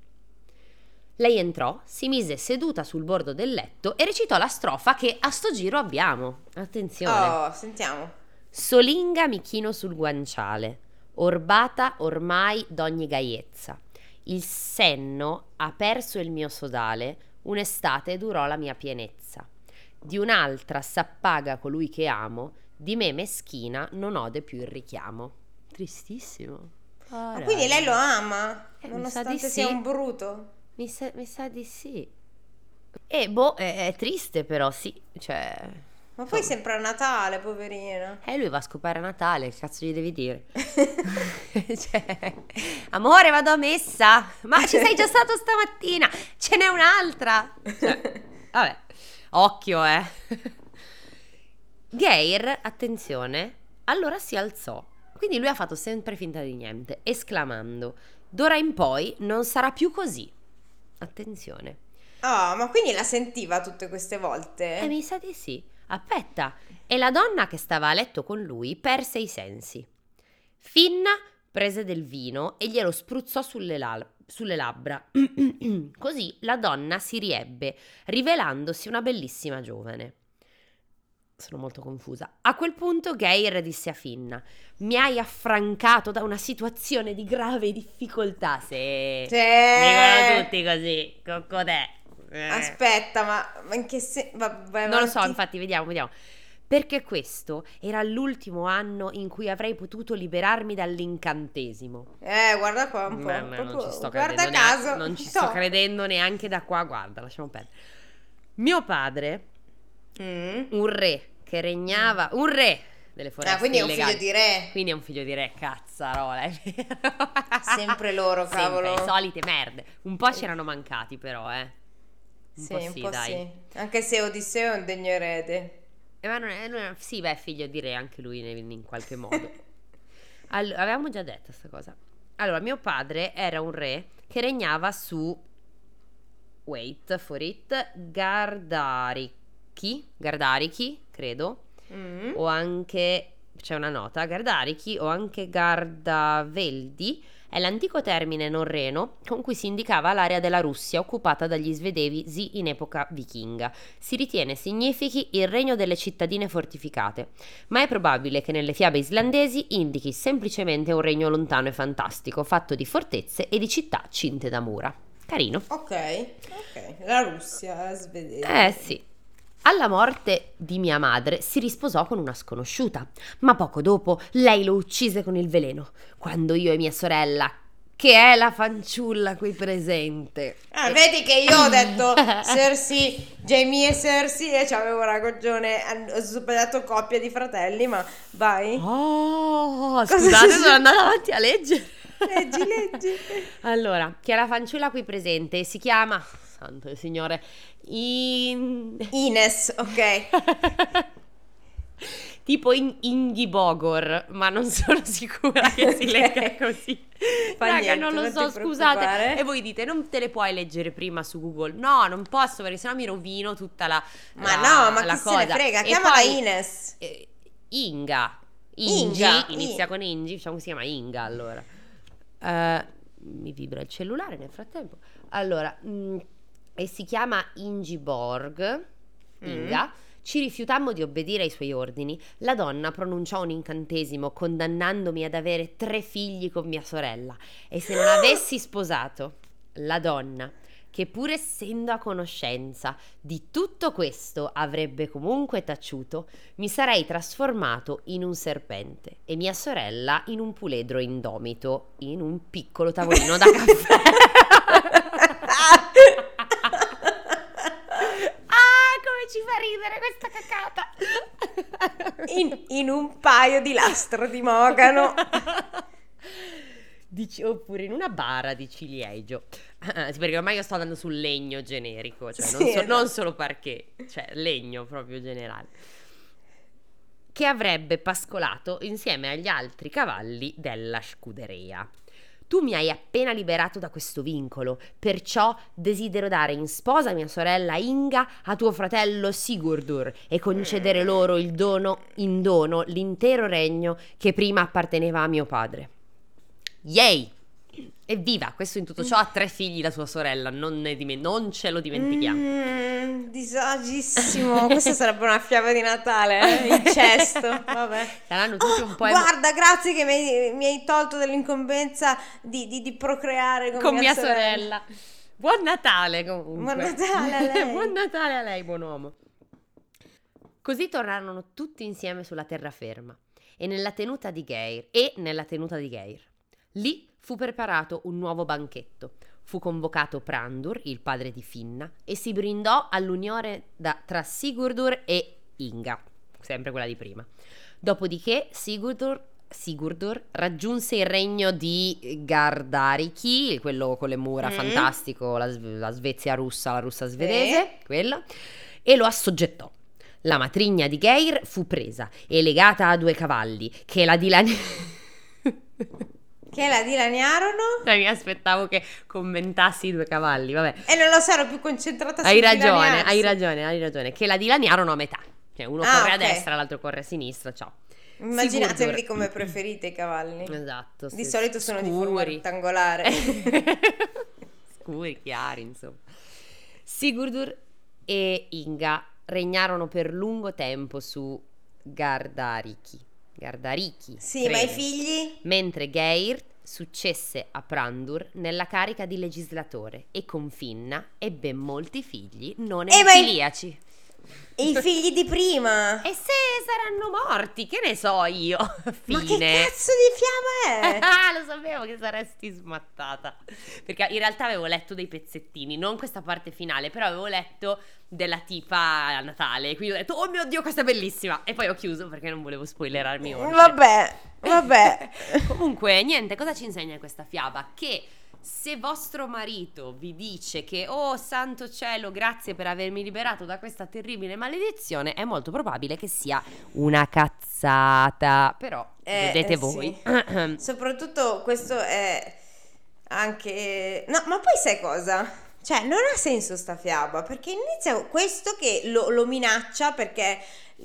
[SPEAKER 2] Lei entrò, si mise seduta sul bordo del letto e recitò la strofa che a sto giro abbiamo. Attenzione.
[SPEAKER 1] Oh, sentiamo.
[SPEAKER 2] Solinga mi chino sul guanciale, orbata ormai d'ogni gaiezza. Il senno ha perso il mio sodale, un'estate durò la mia pienezza. Di un'altra s'appaga colui che amo, di me meschina non ode più il richiamo. Tristissimo.
[SPEAKER 1] Ma quindi lei lo ama,
[SPEAKER 2] Eh,
[SPEAKER 1] nonostante sia
[SPEAKER 2] sì.
[SPEAKER 1] un bruto.
[SPEAKER 2] Mi sa, mi sa di sì. E boh, è, è triste però, sì. Cioè...
[SPEAKER 1] Ma poi
[SPEAKER 2] insomma.
[SPEAKER 1] sempre a Natale, poverina.
[SPEAKER 2] Eh, lui va a scopare a Natale, che cazzo gli devi dire? cioè, amore, vado a messa. Ma ci sei già stato stamattina? Ce n'è un'altra. Cioè, vabbè, occhio, eh. Geir, attenzione, allora si alzò. Quindi lui ha fatto sempre finta di niente, esclamando: D'ora in poi non sarà più così. Attenzione.
[SPEAKER 1] Oh, ma quindi la sentiva tutte queste volte?
[SPEAKER 2] Eh, mi sa di sì. Aspetta, e la donna che stava a letto con lui perse i sensi. Finna prese del vino e glielo spruzzò sulle, la- sulle labbra. Così la donna si riebbe, rivelandosi una bellissima giovane. Sono molto confusa. A quel punto Geir disse a Finna: Mi hai affrancato da una situazione di grave difficoltà. Se
[SPEAKER 1] Sì.
[SPEAKER 2] dicono tutti così, coccodè. Eh.
[SPEAKER 1] Aspetta, ma, ma in che senso?
[SPEAKER 2] Non lo so, infatti, vediamo, vediamo. Perché questo era l'ultimo anno in cui avrei potuto liberarmi dall'incantesimo.
[SPEAKER 1] Eh, guarda qua un po'.
[SPEAKER 2] Ma non
[SPEAKER 1] proprio-
[SPEAKER 2] ci sto
[SPEAKER 1] guarda
[SPEAKER 2] credendo
[SPEAKER 1] caso.
[SPEAKER 2] neanche, non ci
[SPEAKER 1] No.
[SPEAKER 2] sto credendo neanche da qua, guarda, lasciamo perdere. Mio padre,
[SPEAKER 1] Mm.
[SPEAKER 2] un re che regnava, un re delle foreste
[SPEAKER 1] Ah, quindi è un
[SPEAKER 2] illegali.
[SPEAKER 1] figlio di re.
[SPEAKER 2] Quindi è un figlio di re, cazzarola, è vero.
[SPEAKER 1] Sempre loro,
[SPEAKER 2] Sempre,
[SPEAKER 1] cavolo.
[SPEAKER 2] le solite merde. Un po' c'erano mancati però, eh. Un
[SPEAKER 1] sì,
[SPEAKER 2] po' sì,
[SPEAKER 1] po'
[SPEAKER 2] dai.
[SPEAKER 1] sì. Anche se Odisseo è un degno erede.
[SPEAKER 2] Eh, ma non è- non è- sì, beh, figlio di re anche lui in, in qualche modo. Allo- avevamo già detto sta cosa. Allora, mio padre era un re che regnava su wait for it Gardariki, Gardarichi, credo,
[SPEAKER 1] Mm.
[SPEAKER 2] o anche c'è una nota, Gardarichi o anche Gardaveldi è l'antico termine norreno con cui si indicava l'area della Russia occupata dagli svedesi in epoca vichinga. Si ritiene significhi il regno delle cittadine fortificate, ma è probabile che nelle fiabe islandesi indichi semplicemente un regno lontano e fantastico, fatto di fortezze e di città cinte da mura. Carino.
[SPEAKER 1] Ok, ok. La Russia, svedese.
[SPEAKER 2] Eh sì. Alla morte di mia madre si risposò con una sconosciuta, ma poco dopo lei lo uccise con il veleno, quando io e mia sorella, che è la fanciulla qui presente.
[SPEAKER 1] Ah, vedi che io ho detto Cersei, Jamie e Cersei e c'avevo ragione, hanno- ho sbagliato coppia di fratelli, ma vai.
[SPEAKER 2] Oh, scusate, sono andata avanti a leggere.
[SPEAKER 1] Leggi, leggi.
[SPEAKER 2] Allora, che è la fanciulla qui presente si chiama, santo il signore, In...
[SPEAKER 1] Ines, ok.
[SPEAKER 2] tipo in Ingibogor, ma non sono sicura che si
[SPEAKER 1] Ok.
[SPEAKER 2] legga così.
[SPEAKER 1] Fa
[SPEAKER 2] Raga,
[SPEAKER 1] niente,
[SPEAKER 2] non lo
[SPEAKER 1] non
[SPEAKER 2] so, scusate. E voi dite, non te le puoi leggere prima su Google? No, non posso perché sennò mi rovino tutta la
[SPEAKER 1] Ma
[SPEAKER 2] la-
[SPEAKER 1] no, ma
[SPEAKER 2] la
[SPEAKER 1] chi se ne
[SPEAKER 2] cosa.
[SPEAKER 1] frega,
[SPEAKER 2] E
[SPEAKER 1] chiamala
[SPEAKER 2] poi,
[SPEAKER 1] Ines.
[SPEAKER 2] eh, Inga. Ingi,
[SPEAKER 1] Inga,
[SPEAKER 2] inizia con Ingi, diciamo che si chiama Inga allora. Eh, mi vibra il cellulare nel frattempo. Allora, mm, e si chiama Ingiborg, Inga. Ci rifiutammo di obbedire ai suoi ordini. La donna pronunciò un incantesimo condannandomi ad avere tre figli con mia sorella. E se non avessi sposato la donna, che pur essendo a conoscenza di tutto questo avrebbe comunque taciuto, mi sarei trasformato in un serpente e mia sorella in un puledro indomito, in un piccolo tavolino da caffè. ah, come ci fa ridere questa cacata!
[SPEAKER 1] In, in un paio di lastro di mogano.
[SPEAKER 2] Dici- oppure in una bara di ciliegio. Ah, sì, perché ormai io sto andando sul legno generico, cioè non,
[SPEAKER 1] Sì,
[SPEAKER 2] so- non
[SPEAKER 1] esatto.
[SPEAKER 2] solo parquet, cioè legno proprio generale. Che avrebbe pascolato insieme agli altri cavalli della scuderia. Tu mi hai appena liberato da questo vincolo, perciò desidero dare in sposa mia sorella Inga a tuo fratello Sigurdur e concedere loro il dono in dono l'intero regno che prima apparteneva a mio padre. Yay! Evviva! Questo in tutto ciò ha tre figli la sua sorella, non, ne dimen- non ce lo dimentichiamo.
[SPEAKER 1] Mm, disagissimo. Questa sarebbe una fiaba di Natale, eh? Incesto. Vabbè.
[SPEAKER 2] Saranno tutti un po' emo-
[SPEAKER 1] Guarda, grazie che mi hai, mi hai tolto dall'incombenza di, di- di procreare con,
[SPEAKER 2] con mia sorella. Buon Natale comunque.
[SPEAKER 1] Buon Natale a lei.
[SPEAKER 2] buon Natale a lei, buon uomo. Così tornarono tutti insieme sulla terraferma e nella tenuta di Geir e nella tenuta di Geir. Lì fu preparato un nuovo banchetto. Fu convocato Prandur, il padre di Finna, e si brindò all'unione da- tra Sigurdur e Inga, sempre quella di prima. Dopodiché Sigurdur, Sigurdur raggiunse il regno di Gardariki, quello con le mura
[SPEAKER 1] Mm.
[SPEAKER 2] fantastico, la, la Svezia russa, la russia svedese, quello, e lo assoggettò. La matrigna di Geir fu presa e legata a due cavalli che la dilaniarono.
[SPEAKER 1] Che la dilaniarono
[SPEAKER 2] Cioè, mi aspettavo che commentassi i due cavalli, vabbè.
[SPEAKER 1] e non lo so, ero più concentrata
[SPEAKER 2] Hai ragione, hai ragione, hai ragione. Che la dilaniarono a metà. Cioè, uno
[SPEAKER 1] Ah,
[SPEAKER 2] corre
[SPEAKER 1] ok.
[SPEAKER 2] a destra, l'altro corre a sinistra, ciao.
[SPEAKER 1] Immaginatevi
[SPEAKER 2] Sigurdur.
[SPEAKER 1] come preferite i cavalli.
[SPEAKER 2] Esatto.
[SPEAKER 1] Di
[SPEAKER 2] sì,
[SPEAKER 1] solito sono di forma
[SPEAKER 2] scuri.
[SPEAKER 1] rettangolare.
[SPEAKER 2] Scuri, chiari, insomma. Sigurdur e Inga regnarono per lungo tempo su Gardariki. Gardariki.
[SPEAKER 1] Sì, ma i
[SPEAKER 2] credo.
[SPEAKER 1] figli?
[SPEAKER 2] Mentre Geir successe a Prandur nella carica di legislatore e con Finna ebbe molti figli non
[SPEAKER 1] ma i-
[SPEAKER 2] enfiliaci.
[SPEAKER 1] E i figli di prima?
[SPEAKER 2] E se saranno morti, che ne so io?
[SPEAKER 1] Ma che
[SPEAKER 2] Fine.
[SPEAKER 1] cazzo di fiamma è?
[SPEAKER 2] Ah, lo sapevo che saresti smattata. Perché in realtà avevo letto dei pezzettini, non questa parte finale, però avevo letto della tipa a Natale. Quindi ho detto, oh mio Dio, questa è bellissima. E poi ho chiuso perché non volevo spoilerarmi oltre.
[SPEAKER 1] Vabbè, vabbè.
[SPEAKER 2] Comunque, niente, cosa ci insegna questa fiaba? Che se vostro marito vi dice che, oh santo cielo, grazie per avermi liberato da questa terribile maledizione, è molto probabile che sia una cazzata. Però,
[SPEAKER 1] Eh,
[SPEAKER 2] vedete
[SPEAKER 1] eh,
[SPEAKER 2] voi.
[SPEAKER 1] Soprattutto questo è anche... No, ma poi sai cosa? Cioè, non ha senso sta fiaba, perché inizia questo che lo, lo minaccia perché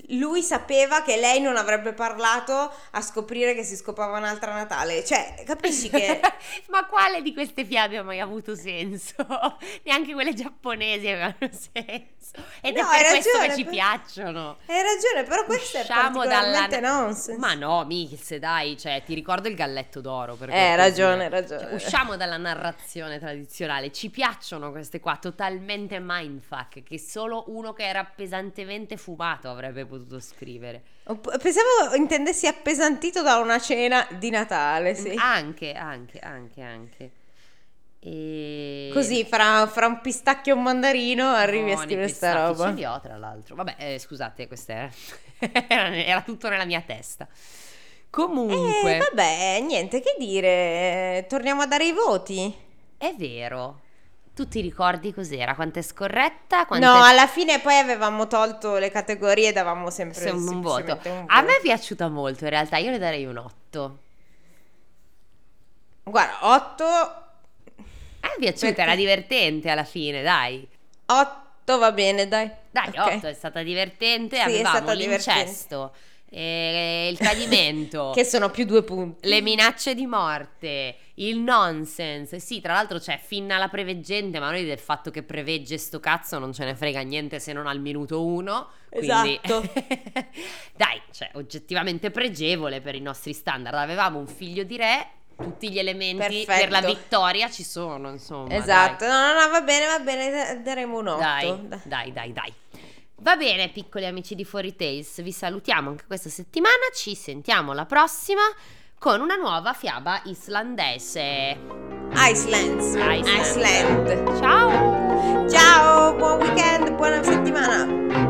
[SPEAKER 1] lui sapeva che lei non avrebbe parlato a scoprire che si scopava un'altra Natale. Cioè, capisci che...
[SPEAKER 2] Ma quale di queste fiabe ha mai avuto senso? Neanche quelle giapponesi avevano senso. Ed
[SPEAKER 1] No,
[SPEAKER 2] è per
[SPEAKER 1] hai
[SPEAKER 2] questo che ci
[SPEAKER 1] per-
[SPEAKER 2] piacciono.
[SPEAKER 1] Hai ragione, però questo è
[SPEAKER 2] Usciamo
[SPEAKER 1] particolarmente
[SPEAKER 2] dalla-
[SPEAKER 1] nonsense.
[SPEAKER 2] Ma no, Mikils, dai, cioè, ti ricordo il galletto d'oro. Per
[SPEAKER 1] Eh, ragione, hai ragione.
[SPEAKER 2] Cioè, usciamo dalla narrazione tradizionale. Ci piacciono queste qua, totalmente mindfuck, che solo uno che era pesantemente fumato avrebbe potuto scrivere.
[SPEAKER 1] Pensavo intendessi appesantito da una cena di Natale, sì.
[SPEAKER 2] Anche, anche, anche, anche. E...
[SPEAKER 1] Così, fra, fra un pistacchio e un mandarino arrivi a
[SPEAKER 2] Buoni
[SPEAKER 1] scrivere sta
[SPEAKER 2] pistacchi,
[SPEAKER 1] roba.
[SPEAKER 2] Ce li ho, tra l'altro. Vabbè, eh, scusate, questo era... era tutto nella mia testa. Comunque,
[SPEAKER 1] Eh, vabbè, niente che dire. Torniamo a dare i voti.
[SPEAKER 2] è vero. Tu ti ricordi cos'era? Quanto è scorretta? Quanto
[SPEAKER 1] No, alla fine poi avevamo tolto le categorie e davamo sempre
[SPEAKER 2] se- un voto.
[SPEAKER 1] un
[SPEAKER 2] A me
[SPEAKER 1] voto.
[SPEAKER 2] è piaciuta molto, in realtà io le darei un 8.
[SPEAKER 1] Guarda, 8
[SPEAKER 2] A me è piaciuta,
[SPEAKER 1] Perché?
[SPEAKER 2] era divertente alla fine, dai.
[SPEAKER 1] 8 va bene, dai.
[SPEAKER 2] Dai,
[SPEAKER 1] Ok.
[SPEAKER 2] 8 è stata divertente,
[SPEAKER 1] Sì,
[SPEAKER 2] avevamo
[SPEAKER 1] stata divertente.
[SPEAKER 2] l'incesto, eh, il tradimento.
[SPEAKER 1] Che sono più due punti.
[SPEAKER 2] Le minacce di morte, il nonsense. Sì, tra l'altro c'è Finna la preveggente, ma noi del fatto che prevegge sto cazzo non ce ne frega niente se non al minuto uno. Quindi...
[SPEAKER 1] Esatto.
[SPEAKER 2] Dai, cioè, oggettivamente pregevole per i nostri standard. Avevamo un figlio di re, tutti gli elementi per la
[SPEAKER 1] Perfetto.
[SPEAKER 2] vittoria ci sono, insomma.
[SPEAKER 1] Esatto, no, no, no, va bene, va bene, da- daremo un 8.
[SPEAKER 2] Dai, dai, dai, dai, dai. Va bene, piccoli amici di Fuori Tales, vi salutiamo anche questa settimana, ci sentiamo la prossima con una nuova fiaba islandese.
[SPEAKER 1] Iceland.
[SPEAKER 2] Iceland.
[SPEAKER 1] Iceland.
[SPEAKER 2] Ciao. Ciao, buon weekend, buona settimana.